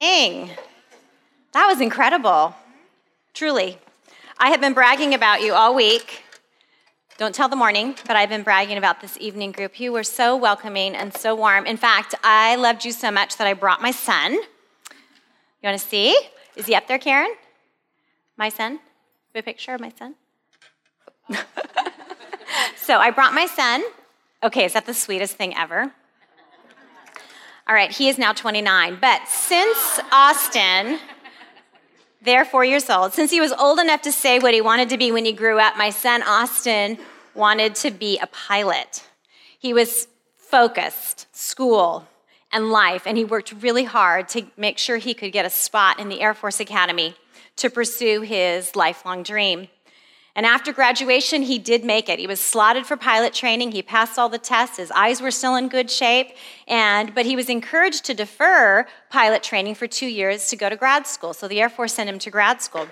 Dang. That was incredible. Truly. I have been bragging about you all week. Don't tell the morning, but I've been bragging about this evening group. You were so welcoming and so warm. In fact, I loved you so much that I brought my son. You want to see? Is he up there, Karen? My son? a picture of my son? so I brought my son. Okay, is that the sweetest thing ever? All right, he is now 29. But since Austin, they're four years old, since he was old enough to say what he wanted to be when he grew up, my son Austin wanted to be a pilot. He was focused, school, and life, and he worked really hard to make sure he could get a spot in the Air Force Academy to pursue his lifelong dream. And after graduation, he did make it. He was slotted for pilot training. He passed all the tests. His eyes were still in good shape. And, but he was encouraged to defer pilot training for two years to go to grad school. So the Air Force sent him to grad school.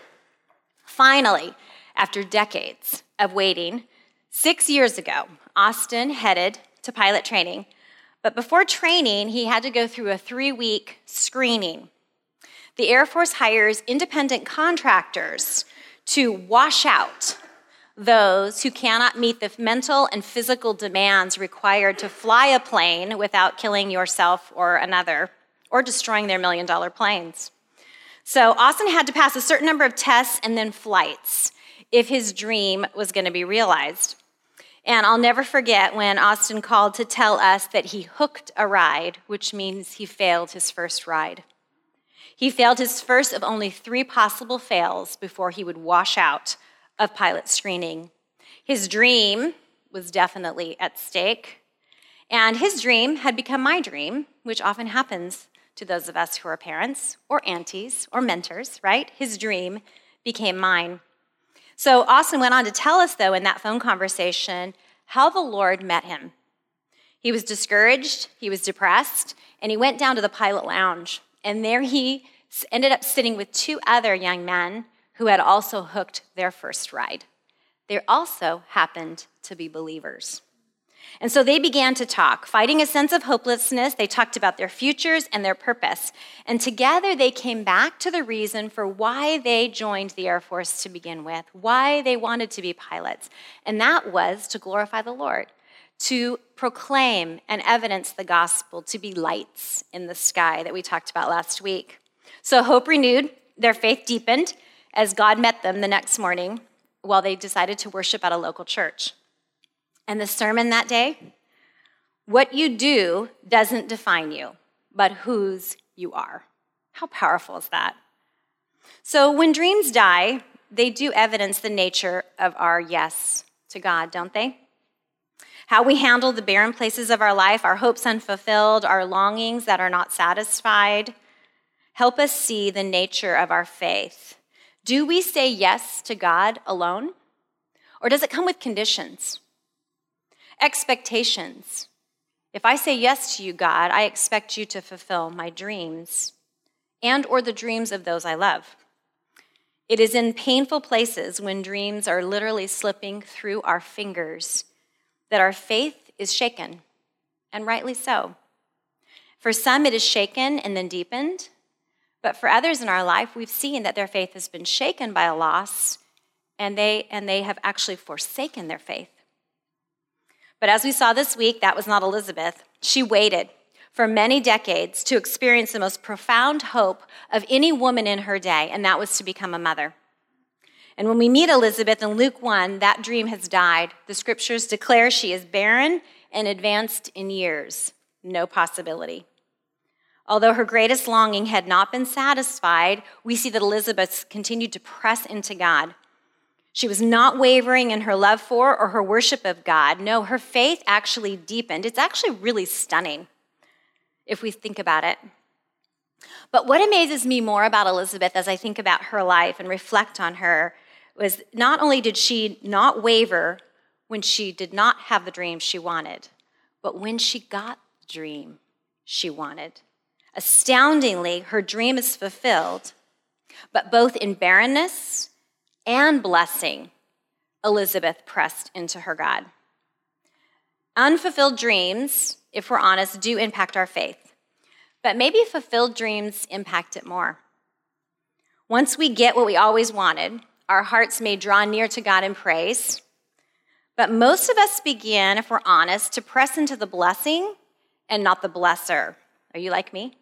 Finally, after decades of waiting, six years ago, Austin headed to pilot training. But before training, he had to go through a three week screening. The Air Force hires independent contractors to wash out those who cannot meet the mental and physical demands required to fly a plane without killing yourself or another or destroying their million dollar planes. So Austin had to pass a certain number of tests and then flights if his dream was going to be realized. And I'll never forget when Austin called to tell us that he hooked a ride, which means he failed his first ride. He failed his first of only three possible fails before he would wash out of pilot screening. His dream was definitely at stake, and his dream had become my dream, which often happens to those of us who are parents or aunties or mentors, right? His dream became mine. So Austin went on to tell us, though, in that phone conversation, how the Lord met him. He was discouraged, he was depressed, and he went down to the pilot lounge and there he ended up sitting with two other young men who had also hooked their first ride. They also happened to be believers. And so they began to talk, fighting a sense of hopelessness. They talked about their futures and their purpose. And together they came back to the reason for why they joined the Air Force to begin with, why they wanted to be pilots. And that was to glorify the Lord to proclaim and evidence the gospel, to be lights in the sky that we talked about last week. So hope renewed, their faith deepened as God met them the next morning while they decided to worship at a local church. And the sermon that day what you do doesn't define you, but whose you are. How powerful is that? So when dreams die, they do evidence the nature of our yes to God, don't they? how we handle the barren places of our life, our hopes unfulfilled, our longings that are not satisfied. Help us see the nature of our faith. Do we say yes to God alone? Or does it come with conditions? Expectations. If I say yes to you, God, I expect you to fulfill my dreams and or the dreams of those I love. It is in painful places when dreams are literally slipping through our fingers that our faith is shaken, and rightly so. For some, it is shaken and then deepened, but for others in our life, we've seen that their faith has been shaken by a loss, and they, and they have actually forsaken their faith. But as we saw this week, that was not Elizabeth. She waited for many decades to experience the most profound hope of any woman in her day, and that was to become a mother. And when we meet Elizabeth in Luke 1, that dream has died. The scriptures declare she is barren and advanced in years. No possibility. Although her greatest longing had not been satisfied, we see that Elizabeth continued to press into God. She was not wavering in her love for or her worship of God. No, her faith actually deepened. It's actually really stunning if we think about it. But what amazes me more about Elizabeth as I think about her life and reflect on her was not only did she not waver when she did not have the dream she wanted, but when she got the dream she wanted. Astoundingly, her dream is fulfilled, but both in barrenness and blessing, Elizabeth pressed into her God. Unfulfilled dreams, if we're honest, do impact our faith. but maybe fulfilled dreams impact it more. Once we get what we always wanted, our hearts may draw near to God in praise. But most of us begin, if we're honest, to press into the blessing and not the blesser. Are you like me?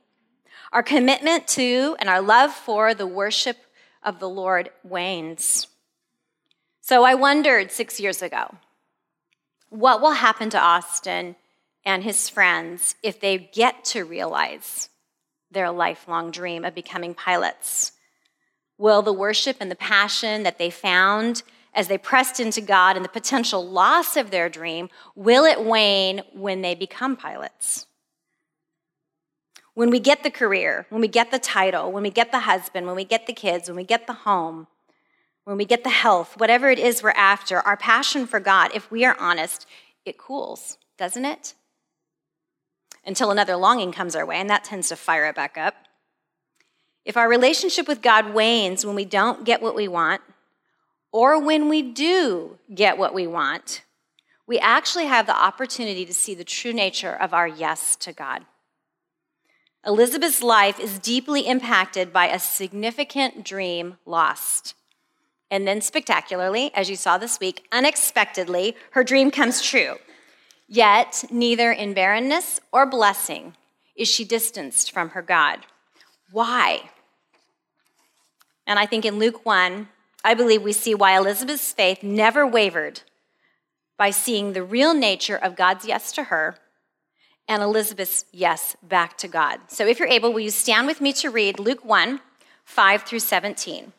Our commitment to and our love for the worship of the Lord wanes. So I wondered six years ago what will happen to Austin and his friends if they get to realize their lifelong dream of becoming pilots? Will the worship and the passion that they found as they pressed into God and the potential loss of their dream, will it wane when they become pilots? When we get the career, when we get the title, when we get the husband, when we get the kids, when we get the home, when we get the health, whatever it is we're after, our passion for God, if we are honest, it cools, doesn't it? Until another longing comes our way, and that tends to fire it back up. If our relationship with God wanes when we don't get what we want, or when we do get what we want, we actually have the opportunity to see the true nature of our yes to God. Elizabeth's life is deeply impacted by a significant dream lost. And then, spectacularly, as you saw this week, unexpectedly, her dream comes true. Yet, neither in barrenness or blessing is she distanced from her God. Why? And I think in Luke 1, I believe we see why Elizabeth's faith never wavered by seeing the real nature of God's yes to her and Elizabeth's yes back to God. So if you're able, will you stand with me to read Luke 1 5 through 17?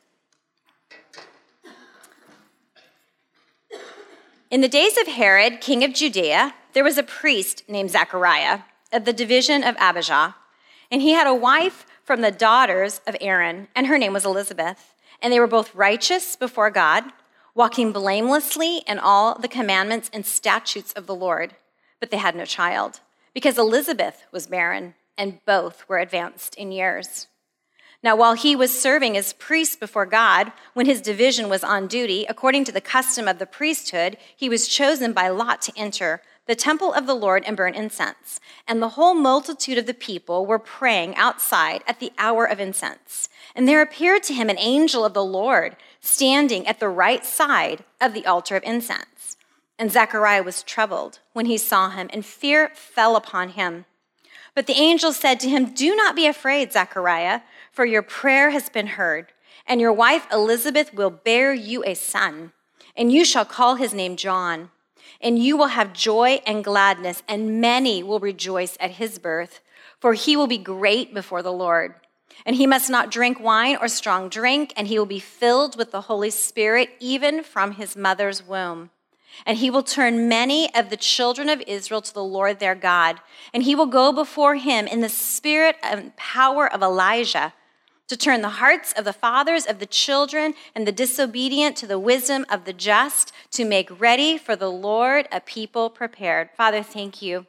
In the days of Herod, king of Judea, there was a priest named Zechariah of the division of Abijah, and he had a wife from the daughters of Aaron, and her name was Elizabeth. And they were both righteous before God, walking blamelessly in all the commandments and statutes of the Lord. But they had no child, because Elizabeth was barren, and both were advanced in years. Now, while he was serving as priest before God, when his division was on duty, according to the custom of the priesthood, he was chosen by lot to enter the temple of the Lord and burn incense. And the whole multitude of the people were praying outside at the hour of incense. And there appeared to him an angel of the Lord standing at the right side of the altar of incense. And Zechariah was troubled when he saw him, and fear fell upon him. But the angel said to him, Do not be afraid, Zechariah for your prayer has been heard, and your wife Elizabeth will bear you a son, and you shall call his name John. And you will have joy and gladness, and many will rejoice at his birth, for he will be great before the Lord. And he must not drink wine or strong drink, and he will be filled with the Holy Spirit even from his mother's womb. And he will turn many of the children of Israel to the Lord their God. And he will go before him in the spirit and power of Elijah to turn the hearts of the fathers of the children and the disobedient to the wisdom of the just, to make ready for the Lord a people prepared. Father, thank you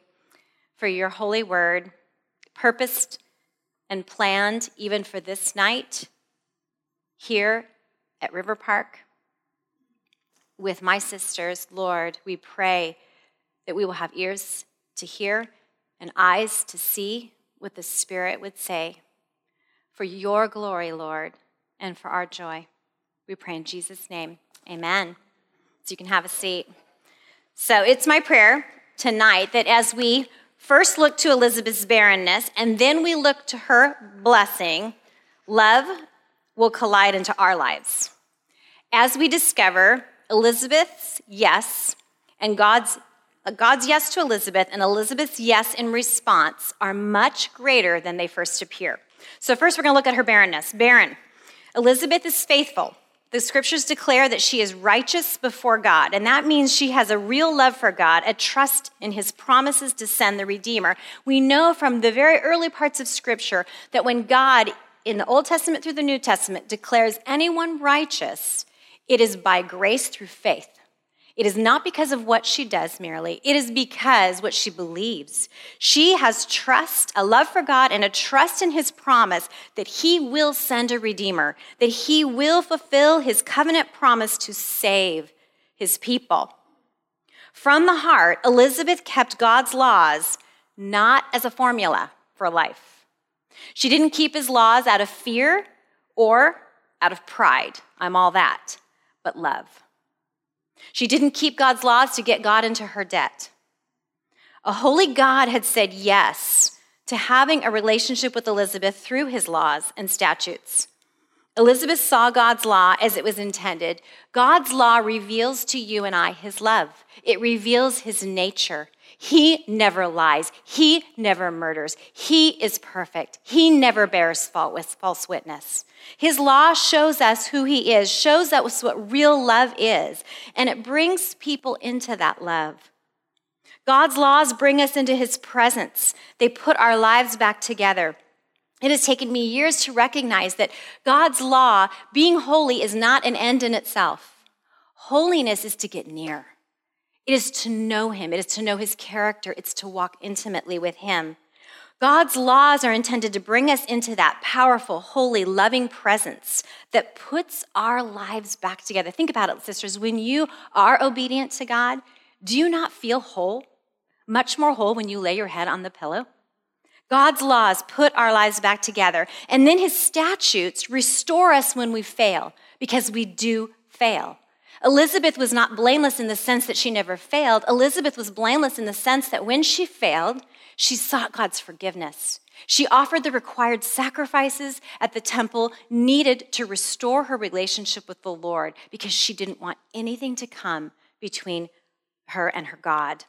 for your holy word, purposed and planned even for this night here at River Park. With my sisters, Lord, we pray that we will have ears to hear and eyes to see what the Spirit would say for your glory, Lord, and for our joy. We pray in Jesus' name. Amen. So you can have a seat. So it's my prayer tonight that as we first look to Elizabeth's barrenness and then we look to her blessing, love will collide into our lives. As we discover Elizabeth's yes and God's uh, God's yes to Elizabeth and Elizabeth's yes in response are much greater than they first appear. So, first, we're going to look at her barrenness. Barren. Elizabeth is faithful. The scriptures declare that she is righteous before God, and that means she has a real love for God, a trust in his promises to send the Redeemer. We know from the very early parts of scripture that when God, in the Old Testament through the New Testament, declares anyone righteous, it is by grace through faith. It is not because of what she does merely, it is because what she believes. She has trust, a love for God, and a trust in his promise that he will send a redeemer, that he will fulfill his covenant promise to save his people. From the heart, Elizabeth kept God's laws not as a formula for life, She didn't keep his laws out of fear or out of pride. I'm all that, but love. She didn't keep God's laws to get God into her debt. A holy God had said yes to having a relationship with Elizabeth through his laws and statutes. Elizabeth saw God's law as it was intended. God's law reveals to you and I his love, it reveals his nature. He never lies. He never murders. He is perfect. He never bears false witness. His law shows us who he is, shows us what real love is, and it brings people into that love. God's laws bring us into his presence. They put our lives back together. It has taken me years to recognize that God's law, being holy, is not an end in itself. Holiness is to get near. It is to know him. It is to know his character. It's to walk intimately with him. God's laws are intended to bring us into that powerful, holy, loving presence that puts our lives back together. Think about it, sisters. When you are obedient to God, do you not feel whole? Much more whole when you lay your head on the pillow? God's laws put our lives back together. And then his statutes restore us when we fail, because we do fail. Elizabeth was not blameless in the sense that she never failed. Elizabeth was blameless in the sense that when she failed, she sought God's forgiveness. She offered the required sacrifices at the temple needed to restore her relationship with the Lord because she didn't want anything to come between her and her God.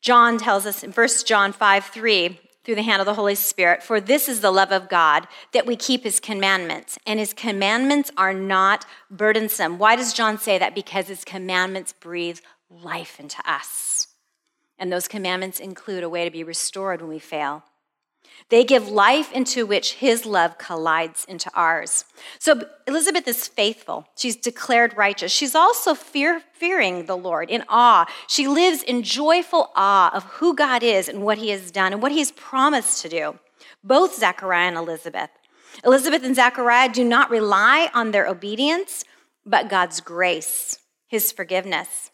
John tells us in 1 John 5 3, through the hand of the Holy Spirit. For this is the love of God, that we keep his commandments. And his commandments are not burdensome. Why does John say that? Because his commandments breathe life into us. And those commandments include a way to be restored when we fail. They give life into which his love collides into ours. So Elizabeth is faithful. She's declared righteous. She's also fear, fearing the Lord in awe. She lives in joyful awe of who God is and what he has done and what he's promised to do. Both Zechariah and Elizabeth. Elizabeth and Zechariah do not rely on their obedience, but God's grace, his forgiveness.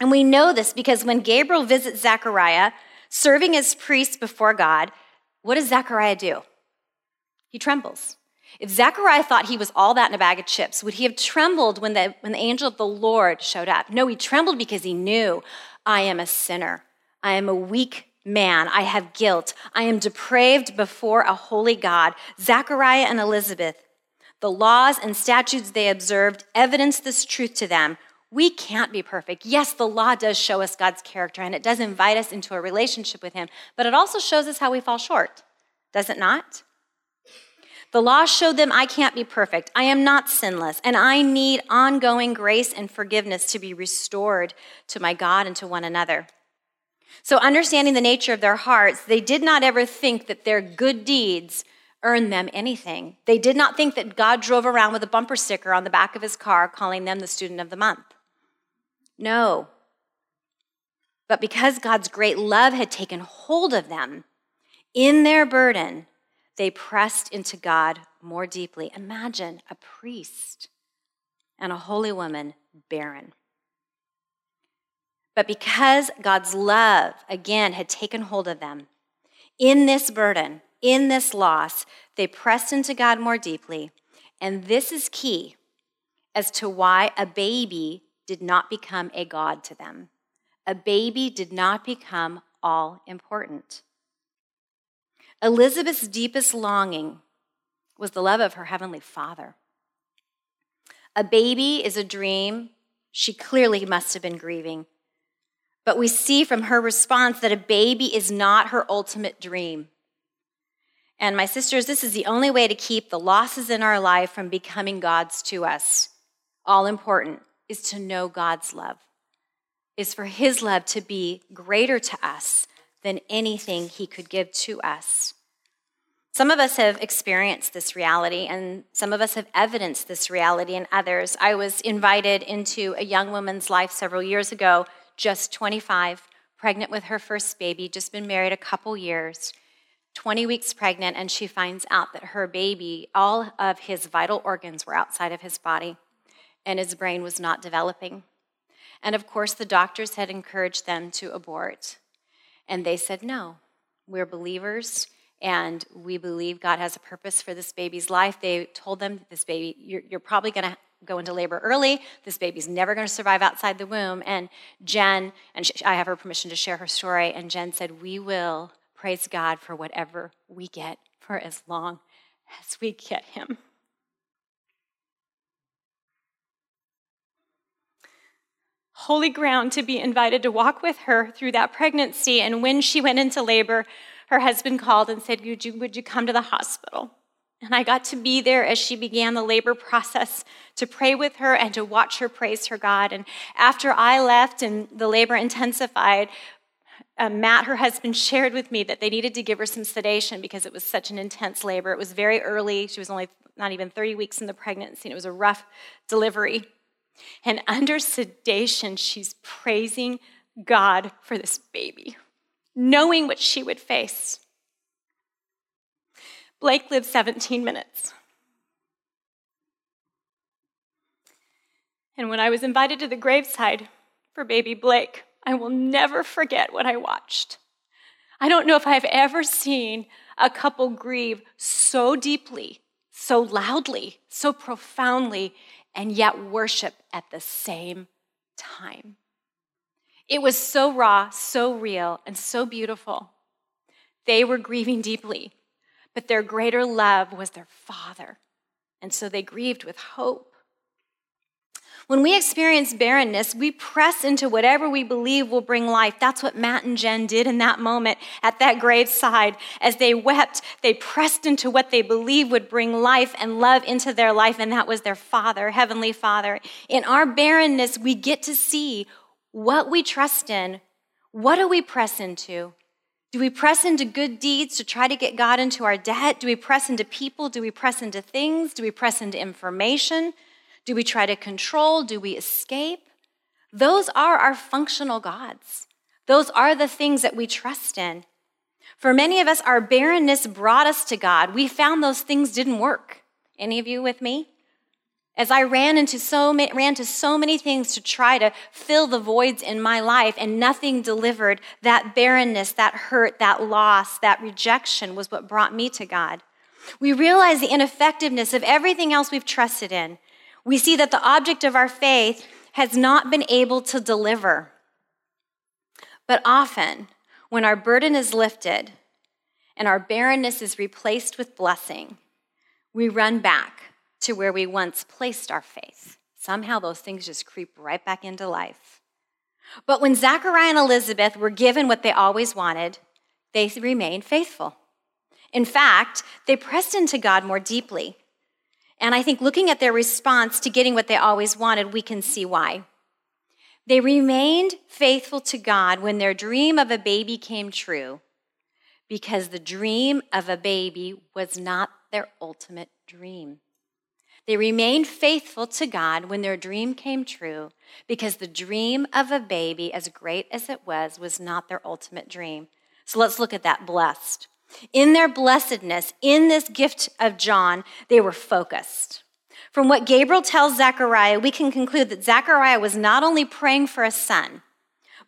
And we know this because when Gabriel visits Zechariah, serving as priest before God, what does Zechariah do? He trembles. If Zechariah thought he was all that in a bag of chips, would he have trembled when the, when the angel of the Lord showed up? No, he trembled because he knew, I am a sinner. I am a weak man. I have guilt. I am depraved before a holy God. Zechariah and Elizabeth, the laws and statutes they observed evidenced this truth to them. We can't be perfect. Yes, the law does show us God's character and it does invite us into a relationship with Him, but it also shows us how we fall short, does it not? The law showed them I can't be perfect. I am not sinless, and I need ongoing grace and forgiveness to be restored to my God and to one another. So, understanding the nature of their hearts, they did not ever think that their good deeds earned them anything. They did not think that God drove around with a bumper sticker on the back of his car calling them the student of the month. No. But because God's great love had taken hold of them, in their burden, they pressed into God more deeply. Imagine a priest and a holy woman barren. But because God's love, again, had taken hold of them, in this burden, in this loss, they pressed into God more deeply. And this is key as to why a baby did not become a God to them. A baby did not become all important. Elizabeth's deepest longing was the love of her heavenly father. A baby is a dream. She clearly must have been grieving. But we see from her response that a baby is not her ultimate dream. And my sisters, this is the only way to keep the losses in our life from becoming God's to us. All important is to know God's love, is for his love to be greater to us than anything he could give to us. Some of us have experienced this reality, and some of us have evidenced this reality in others. I was invited into a young woman's life several years ago, just 25, pregnant with her first baby, just been married a couple years, 20 weeks pregnant, and she finds out that her baby, all of his vital organs were outside of his body and his brain was not developing. And of course, the doctors had encouraged them to abort. And they said, no, we're believers and we believe God has a purpose for this baby's life. They told them, This baby, you're, you're probably going to go into labor early. This baby's never going to survive outside the womb. And Jen, and I have her permission to share her story, and Jen said, We will praise God for whatever we get for as long as we get Him. Holy ground to be invited to walk with her through that pregnancy. And when she went into labor, her husband called and said, Would you, would you come to the hospital? And I got to be there as she began the labor process to pray with her and to watch her praise her God. And after I left and the labor intensified, uh, Matt, her husband, shared with me that they needed to give her some sedation because it was such an intense labor. It was very early. She was only not even 30 weeks in the pregnancy, and it was a rough delivery. And under sedation, she's praising God for this baby, knowing what she would face. Blake lived 17 minutes. And when I was invited to the graveside for baby Blake, I will never forget what I watched. I don't know if I've ever seen a couple grieve so deeply, so loudly, so profoundly, and yet worship at the same time. It was so raw, so real, and so beautiful. They were grieving deeply but their greater love was their Father. And so they grieved with hope. When we experience barrenness, we press into whatever we believe will bring life. That's what Matt and Jen did in that moment at that graveside. As they wept, they pressed into what they believed would bring life and love into their life, and that was their Father, Heavenly Father. In our barrenness, we get to see what we trust in. What do we press into? Do we press into good deeds to try to get God into our debt? Do we press into people? Do we press into things? Do we press into information? Do we try to control? Do we escape? Those are our functional gods. Those are the things that we trust in. For many of us, our barrenness brought us to God. We found those things didn't work. Any of you with me? As I ran into so many, ran to so many things to try to fill the voids in my life, and nothing delivered, that barrenness, that hurt, that loss, that rejection was what brought me to God. We realize the ineffectiveness of everything else we've trusted in. We see that the object of our faith has not been able to deliver. But often, when our burden is lifted and our barrenness is replaced with blessing, we run back to where we once placed our faith. Somehow those things just creep right back into life. But when Zechariah and Elizabeth were given what they always wanted, they remained faithful. In fact, they pressed into God more deeply. And I think looking at their response to getting what they always wanted, we can see why. They remained faithful to God when their dream of a baby came true, because the dream of a baby was not their ultimate dream. They remained faithful to God when their dream came true because the dream of a baby, as great as it was, was not their ultimate dream. So let's look at that blessed. In their blessedness, in this gift of John, they were focused. From what Gabriel tells Zechariah, we can conclude that Zechariah was not only praying for a son,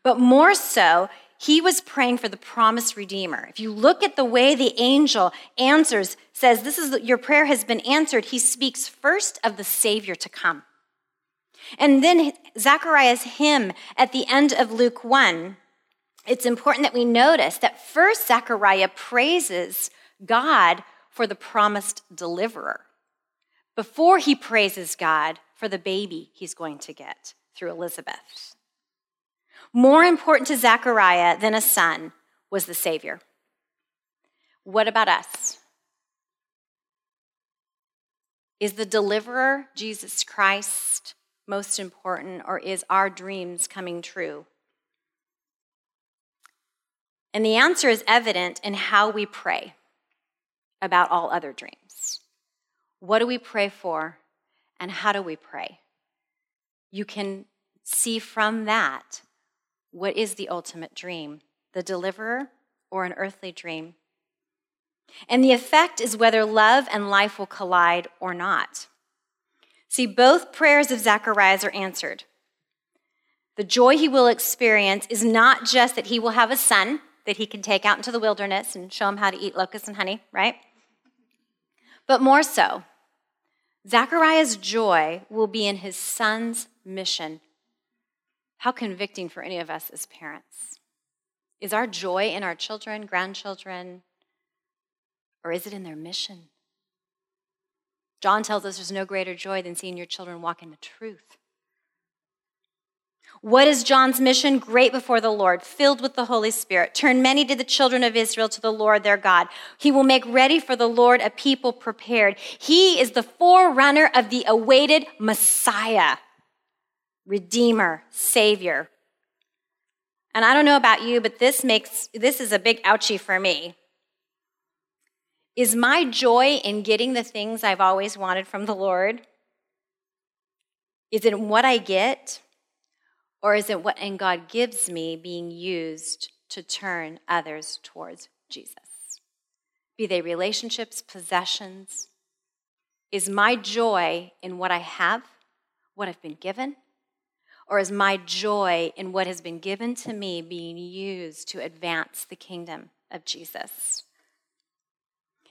but more so, he was praying for the promised redeemer. If you look at the way the angel answers, says, This is your prayer has been answered, he speaks first of the Savior to come. And then Zechariah's hymn at the end of Luke 1, it's important that we notice that first Zechariah praises God for the promised deliverer before he praises God for the baby he's going to get through Elizabeth. More important to Zechariah than a son was the Savior. What about us? Is the deliverer, Jesus Christ, most important, or is our dreams coming true? And the answer is evident in how we pray about all other dreams. What do we pray for, and how do we pray? You can see from that what is the ultimate dream? The deliverer or an earthly dream? And the effect is whether love and life will collide or not. See, both prayers of Zacharias are answered. The joy he will experience is not just that he will have a son that he can take out into the wilderness and show him how to eat locusts and honey, right? But more so, Zechariah's joy will be in his son's mission. How convicting for any of us as parents. Is our joy in our children, grandchildren, or is it in their mission? John tells us there's no greater joy than seeing your children walk in the truth. What is John's mission? Great before the Lord, filled with the Holy Spirit. Turn many to the children of Israel to the Lord their God. He will make ready for the Lord a people prepared. He is the forerunner of the awaited Messiah, Redeemer, Savior. And I don't know about you, but this makes this is a big ouchie for me. Is my joy in getting the things I've always wanted from the Lord? Is it what I get? Or is it what and God gives me being used to turn others towards Jesus? Be they relationships, possessions. Is my joy in what I have, what I've been given? Or is my joy in what has been given to me being used to advance the kingdom of Jesus?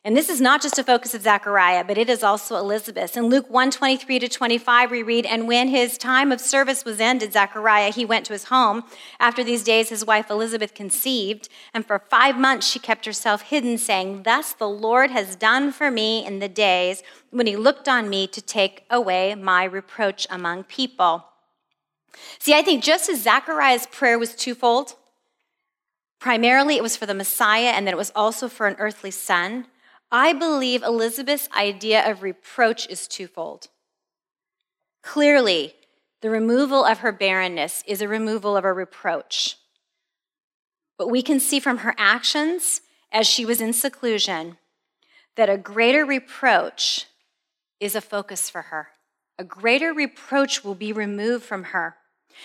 And this is not just a focus of Zechariah, but it is also Elizabeth. In Luke 1 23 to 25, we read, And when his time of service was ended, Zechariah, he went to his home. After these days, his wife Elizabeth conceived, and for five months she kept herself hidden, saying, Thus the Lord has done for me in the days when he looked on me to take away my reproach among people. See, I think just as Zechariah's prayer was twofold, primarily it was for the Messiah, and then it was also for an earthly son. I believe Elizabeth's idea of reproach is twofold. Clearly, the removal of her barrenness is a removal of a reproach. But we can see from her actions as she was in seclusion that a greater reproach is a focus for her. A greater reproach will be removed from her.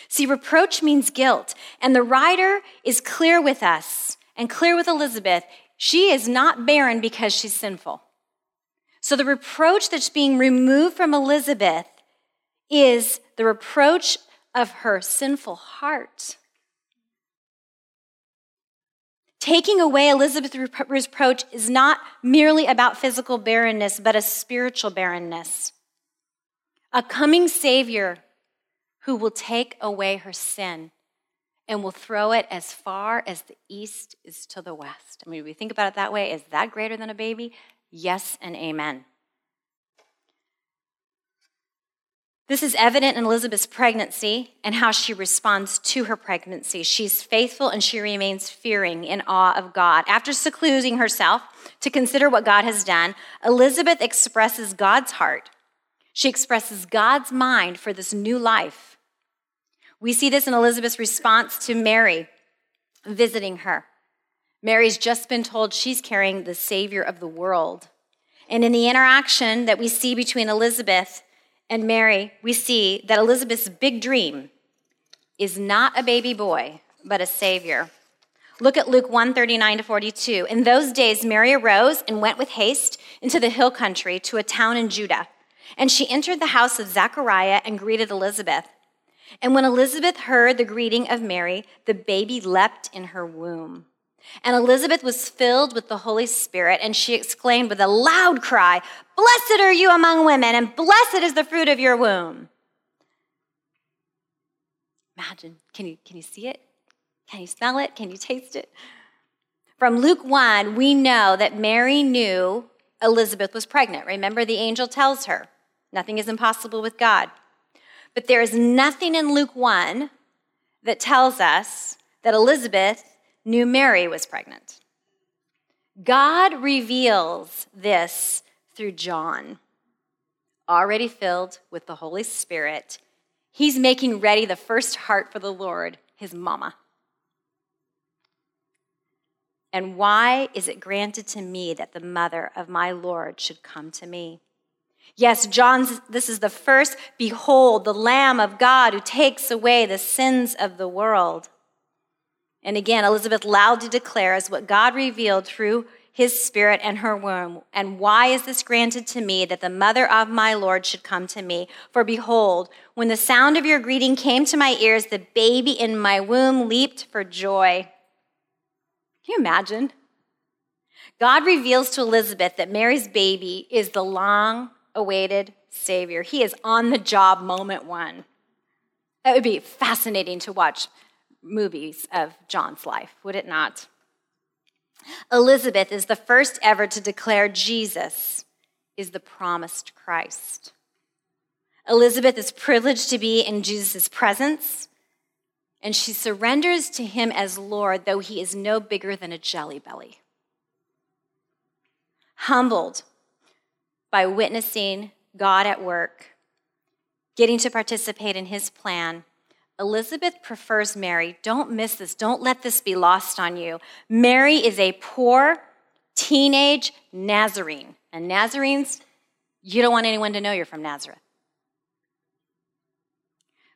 See, reproach means guilt, and the writer is clear with us and clear with Elizabeth she is not barren because she's sinful. So the reproach that's being removed from Elizabeth is the reproach of her sinful heart. Taking away Elizabeth's reproach is not merely about physical barrenness, but a spiritual barrenness. A coming Savior who will take away her sin and will throw it as far as the east is to the west. I mean, we think about it that way. Is that greater than a baby? Yes and amen. This is evident in Elizabeth's pregnancy and how she responds to her pregnancy. She's faithful and she remains fearing in awe of God. After secluding herself to consider what God has done, Elizabeth expresses God's heart. She expresses God's mind for this new life we see this in Elizabeth's response to Mary visiting her. Mary's just been told she's carrying the Savior of the world. And in the interaction that we see between Elizabeth and Mary, we see that Elizabeth's big dream is not a baby boy, but a Savior. Look at Luke 139 to 42. In those days, Mary arose and went with haste into the hill country to a town in Judah. And she entered the house of Zechariah and greeted Elizabeth. And when Elizabeth heard the greeting of Mary, the baby leapt in her womb. And Elizabeth was filled with the Holy Spirit, and she exclaimed with a loud cry, Blessed are you among women, and blessed is the fruit of your womb. Imagine, can you, can you see it? Can you smell it? Can you taste it? From Luke 1, we know that Mary knew Elizabeth was pregnant. Remember, the angel tells her, Nothing is impossible with God. But there is nothing in Luke 1 that tells us that Elizabeth knew Mary was pregnant. God reveals this through John, already filled with the Holy Spirit. He's making ready the first heart for the Lord, his mama. And why is it granted to me that the mother of my Lord should come to me? Yes, John's, this is the first, behold, the Lamb of God who takes away the sins of the world. And again, Elizabeth loudly declares what God revealed through his spirit and her womb. And why is this granted to me that the mother of my Lord should come to me? For behold, when the sound of your greeting came to my ears, the baby in my womb leaped for joy. Can you imagine? God reveals to Elizabeth that Mary's baby is the long awaited Savior. He is on the job moment one. It would be fascinating to watch movies of John's life, would it not? Elizabeth is the first ever to declare Jesus is the promised Christ. Elizabeth is privileged to be in Jesus' presence, and she surrenders to him as Lord, though he is no bigger than a jelly belly. Humbled by witnessing God at work, getting to participate in his plan, Elizabeth prefers Mary. Don't miss this. Don't let this be lost on you. Mary is a poor teenage Nazarene. And Nazarenes, you don't want anyone to know you're from Nazareth.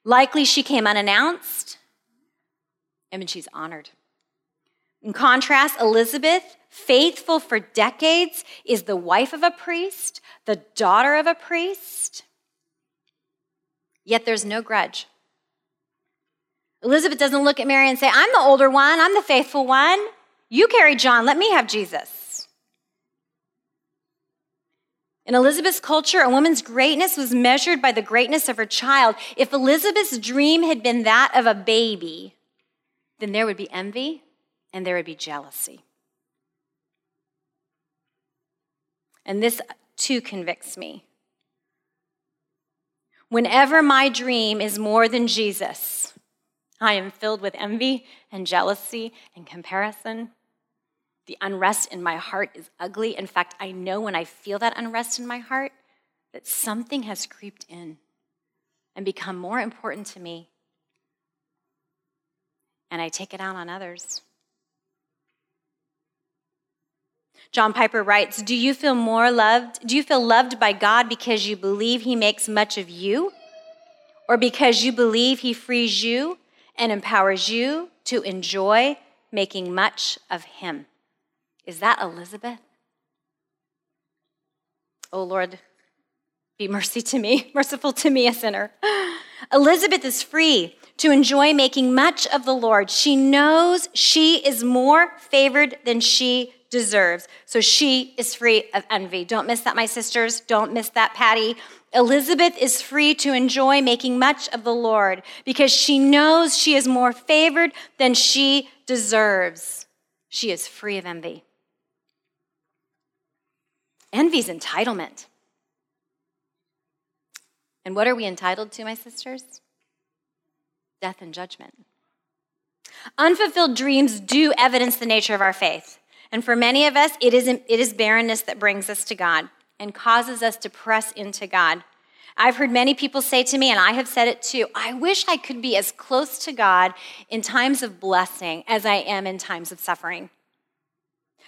Likely she came unannounced, and she's honored. In contrast, Elizabeth, faithful for decades, is the wife of a priest, the daughter of a priest. Yet there's no grudge. Elizabeth doesn't look at Mary and say, I'm the older one, I'm the faithful one. You carry John, let me have Jesus. In Elizabeth's culture, a woman's greatness was measured by the greatness of her child. If Elizabeth's dream had been that of a baby, then there would be envy and there would be jealousy. And this too convicts me. Whenever my dream is more than Jesus, I am filled with envy and jealousy and comparison. The unrest in my heart is ugly. In fact, I know when I feel that unrest in my heart that something has creeped in and become more important to me. And I take it out on others. John Piper writes Do you feel more loved? Do you feel loved by God because you believe He makes much of you? Or because you believe He frees you and empowers you to enjoy making much of Him. Is that Elizabeth? Oh Lord, be mercy to me, merciful to me, a sinner. Elizabeth is free to enjoy making much of the Lord. She knows she is more favored than she deserves. So she is free of envy. Don't miss that, my sisters. Don't miss that, Patty. Elizabeth is free to enjoy making much of the Lord because she knows she is more favored than she deserves. She is free of envy. Envy is entitlement. And what are we entitled to, my sisters? Death and judgment. Unfulfilled dreams do evidence the nature of our faith. And for many of us, it is, it is barrenness that brings us to God and causes us to press into God. I've heard many people say to me, and I have said it too, I wish I could be as close to God in times of blessing as I am in times of suffering.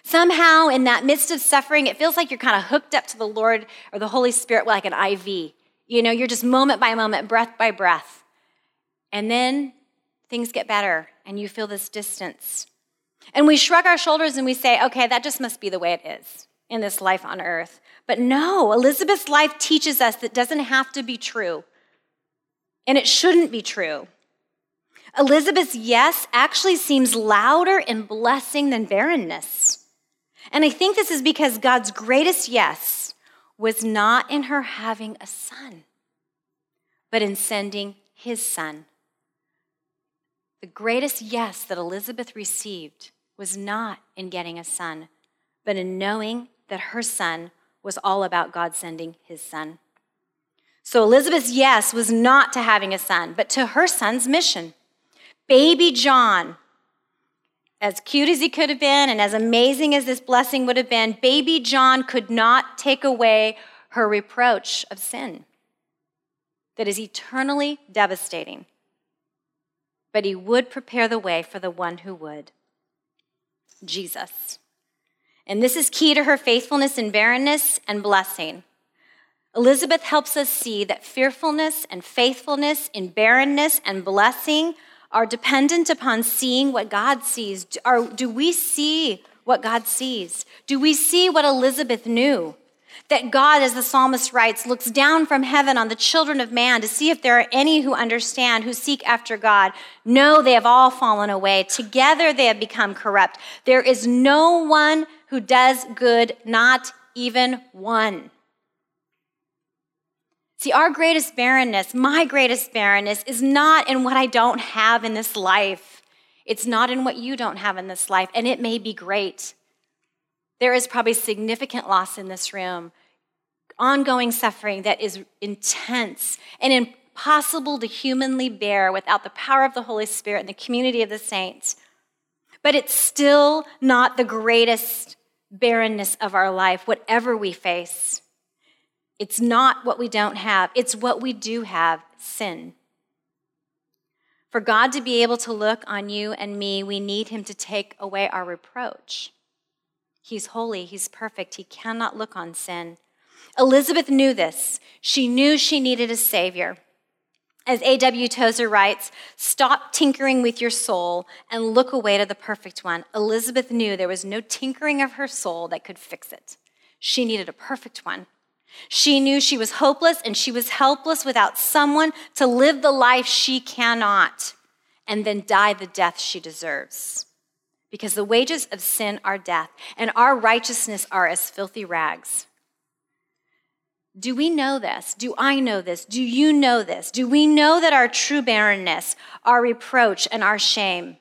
Somehow, in that midst of suffering, it feels like you're kind of hooked up to the Lord or the Holy Spirit like an IV. You know, you're just moment by moment, breath by breath. And then things get better, and you feel this distance. And we shrug our shoulders and we say, okay, that just must be the way it is in this life on earth. But no, Elizabeth's life teaches us that doesn't have to be true. And it shouldn't be true. Elizabeth's yes actually seems louder in blessing than barrenness. And I think this is because God's greatest yes was not in her having a son, but in sending his son. The greatest yes that Elizabeth received was not in getting a son, but in knowing that her son was all about God sending his son. So Elizabeth's yes was not to having a son, but to her son's mission. Baby John, as cute as he could have been and as amazing as this blessing would have been, baby John could not take away her reproach of sin that is eternally devastating. But he would prepare the way for the one who would. Jesus. And this is key to her faithfulness in barrenness and blessing. Elizabeth helps us see that fearfulness and faithfulness in barrenness and blessing are dependent upon seeing what God sees. do we see what God sees? Do we see what Elizabeth knew? That God, as the psalmist writes, looks down from heaven on the children of man to see if there are any who understand, who seek after God. No, they have all fallen away. Together they have become corrupt. There is no one who does good, not even one. See, our greatest barrenness, my greatest barrenness, is not in what I don't have in this life. It's not in what you don't have in this life, and it may be great. There is probably significant loss in this room, ongoing suffering that is intense and impossible to humanly bear without the power of the Holy Spirit and the community of the saints. But it's still not the greatest barrenness of our life, whatever we face. It's not what we don't have, it's what we do have sin. For God to be able to look on you and me, we need Him to take away our reproach. He's holy, He's perfect, He cannot look on sin. Elizabeth knew this. She knew she needed a Savior. As A.W. Tozer writes, stop tinkering with your soul and look away to the perfect one. Elizabeth knew there was no tinkering of her soul that could fix it. She needed a perfect one. She knew she was hopeless and she was helpless without someone to live the life she cannot and then die the death she deserves. Because the wages of sin are death, and our righteousness are as filthy rags. Do we know this? Do I know this? Do you know this? Do we know that our true barrenness, our reproach, and our shame?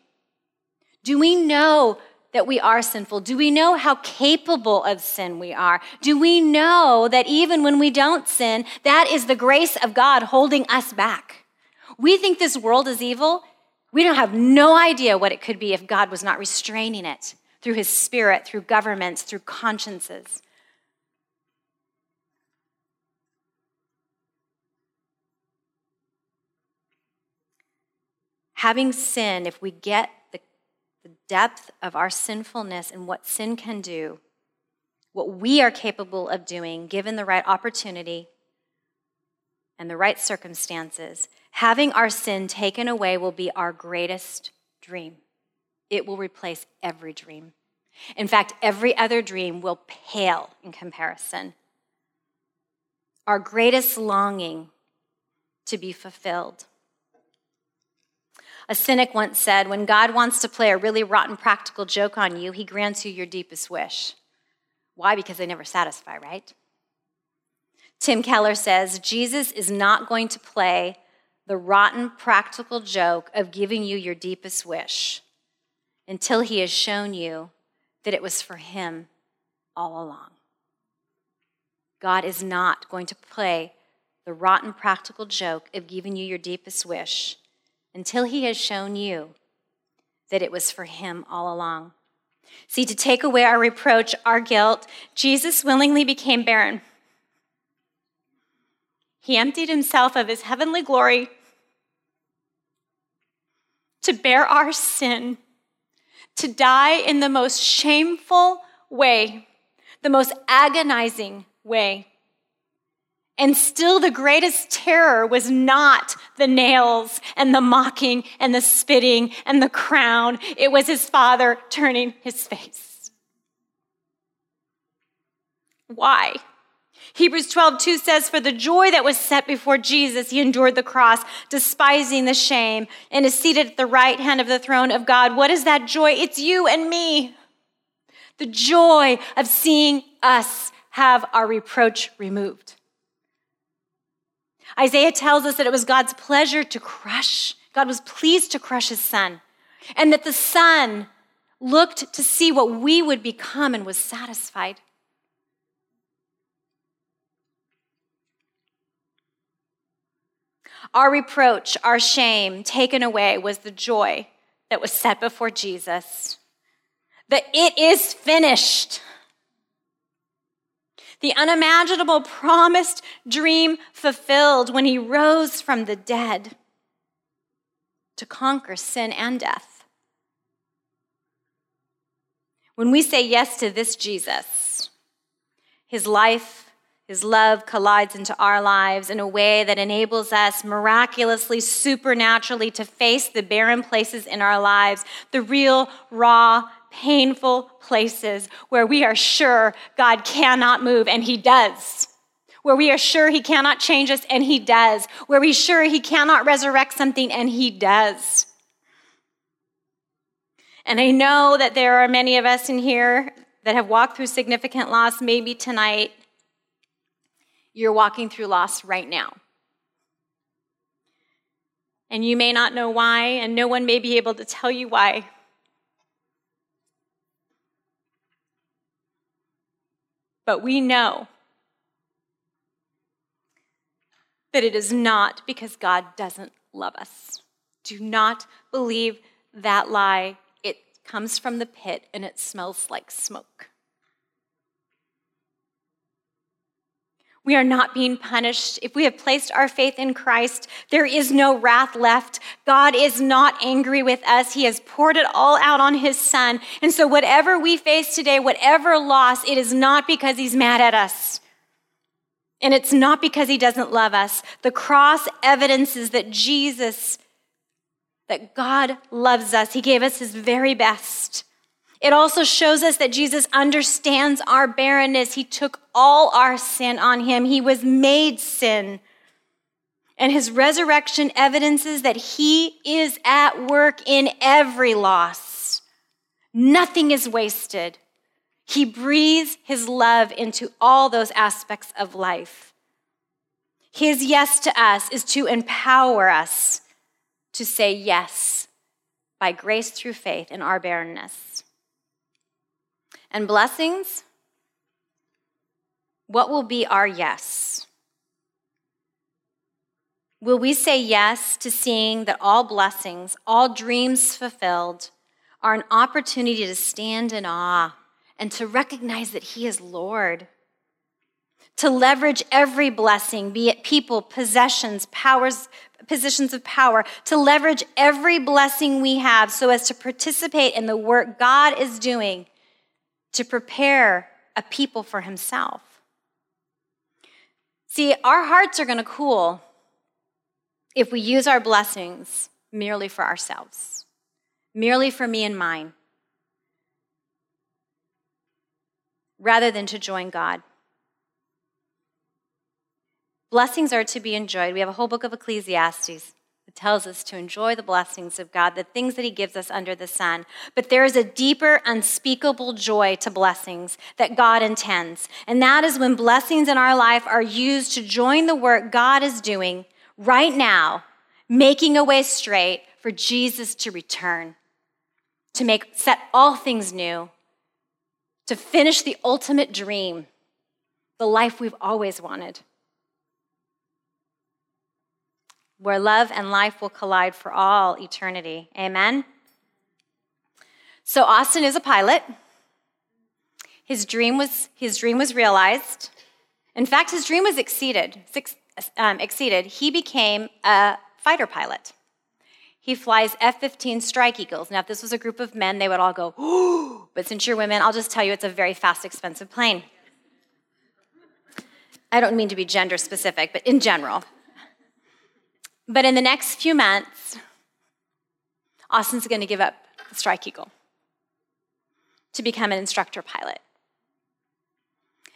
Do we know that we are sinful? Do we know how capable of sin we are? Do we know that even when we don't sin, that is the grace of God holding us back? We think this world is evil. We don't have no idea what it could be if God was not restraining it through his spirit, through governments, through consciences. Having sin, if we get the depth of our sinfulness and what sin can do, what we are capable of doing given the right opportunity and the right circumstances, having our sin taken away will be our greatest dream. It will replace every dream. In fact, every other dream will pale in comparison. Our greatest longing to be fulfilled a cynic once said, When God wants to play a really rotten practical joke on you, he grants you your deepest wish. Why? Because they never satisfy, right? Tim Keller says, Jesus is not going to play the rotten practical joke of giving you your deepest wish until he has shown you that it was for him all along. God is not going to play the rotten practical joke of giving you your deepest wish until he has shown you that it was for him all along. See, to take away our reproach, our guilt, Jesus willingly became barren. He emptied himself of his heavenly glory to bear our sin, to die in the most shameful way, the most agonizing way. And still, the greatest terror was not the nails and the mocking and the spitting and the crown. It was his father turning his face. Why? Hebrews 12, 2 says, For the joy that was set before Jesus, he endured the cross, despising the shame, and is seated at the right hand of the throne of God. What is that joy? It's you and me. The joy of seeing us have our reproach removed. Isaiah tells us that it was God's pleasure to crush, God was pleased to crush his son, and that the son looked to see what we would become and was satisfied. Our reproach, our shame taken away was the joy that was set before Jesus. That it is finished the unimaginable promised dream fulfilled when he rose from the dead to conquer sin and death. When we say yes to this Jesus, his life, his love collides into our lives in a way that enables us miraculously, supernaturally to face the barren places in our lives, the real, raw, painful places where we are sure God cannot move, and He does. Where we are sure He cannot change us, and He does. Where we're sure He cannot resurrect something, and He does. And I know that there are many of us in here that have walked through significant loss. Maybe tonight you're walking through loss right now. And you may not know why, and no one may be able to tell you why. But we know that it is not because God doesn't love us. Do not believe that lie It comes from the pit and it smells like smoke. We are not being punished. If we have placed our faith in Christ, there is no wrath left. God is not angry with us. He has poured it all out on His Son. And so, whatever we face today, whatever loss, it is not because He's mad at us. And it's not because He doesn't love us. The cross evidences that Jesus that God loves us. He gave us his very best. It also shows us that Jesus understands our barrenness. He took all our sin on him, he was made sin. And his resurrection evidences that he is at work in every loss. Nothing is wasted. He breathes his love into all those aspects of life. His yes to us is to empower us to say yes by grace through faith in our barrenness. And blessings, what will be our yes? Will we say yes to seeing that all blessings, all dreams fulfilled, are an opportunity to stand in awe and to recognize that He is Lord? To leverage every blessing, be it people, possessions, powers, positions of power, to leverage every blessing we have so as to participate in the work God is doing to prepare a people for Himself. See, our hearts are going to cool if we use our blessings merely for ourselves, merely for me and mine, rather than to join God. Blessings are to be enjoyed. We have a whole book of Ecclesiastes tells us to enjoy the blessings of God, the things that He gives us under the sun. But there is a deeper, unspeakable joy to blessings that God intends. And that is when blessings in our life are used to join the work God is doing right now, making a way straight for Jesus to return, to make set all things new, to finish the ultimate dream, the life we've always wanted where love and life will collide for all eternity. Amen? So, Austin is a pilot. His dream was, his dream was realized. In fact, his dream was exceeded. Um, exceeded. He became a fighter pilot. He flies F 15 Strike Eagles. Now, if this was a group of men, they would all go, Ooh! but since you're women, I'll just tell you it's a very fast, expensive plane. I don't mean to be gender specific, but in general. But in the next few months, Austin's going to give up the Strike Eagle to become an instructor pilot.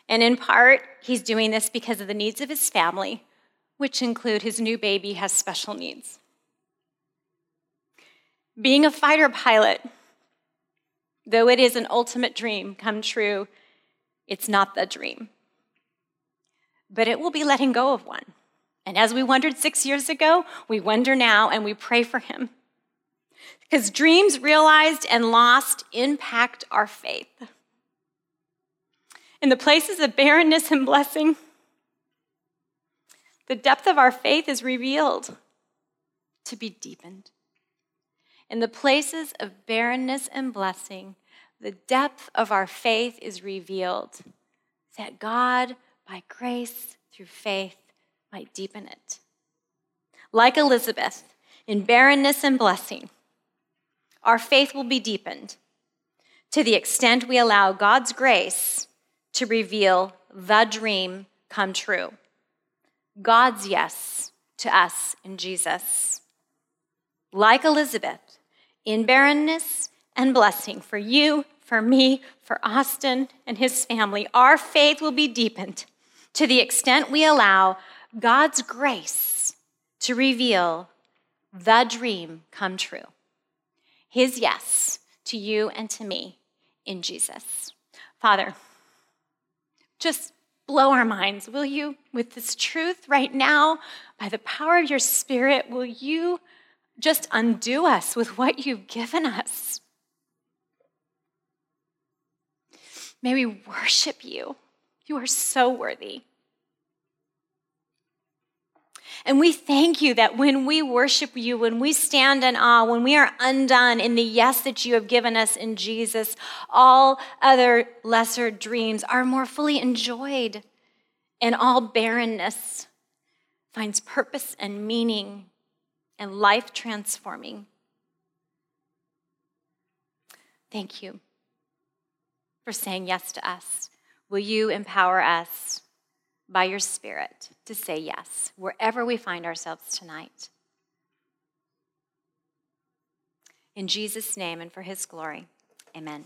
And in part, he's doing this because of the needs of his family, which include his new baby has special needs. Being a fighter pilot, though it is an ultimate dream come true, it's not the dream. But it will be letting go of one. And as we wondered six years ago, we wonder now and we pray for him. Because dreams realized and lost impact our faith. In the places of barrenness and blessing, the depth of our faith is revealed to be deepened. In the places of barrenness and blessing, the depth of our faith is revealed that God, by grace through faith, might deepen it. Like Elizabeth, in barrenness and blessing, our faith will be deepened to the extent we allow God's grace to reveal the dream come true. God's yes to us in Jesus. Like Elizabeth, in barrenness and blessing for you, for me, for Austin and his family. Our faith will be deepened to the extent we allow God's grace to reveal the dream come true. His yes to you and to me in Jesus. Father, just blow our minds, will you, with this truth right now? By the power of your Spirit, will you just undo us with what you've given us? May we worship you. You are so worthy. And we thank you that when we worship you, when we stand in awe, when we are undone in the yes that you have given us in Jesus, all other lesser dreams are more fully enjoyed, and all barrenness finds purpose and meaning and life transforming. Thank you for saying yes to us. Will you empower us? By your Spirit to say yes wherever we find ourselves tonight. In Jesus' name and for his glory, amen.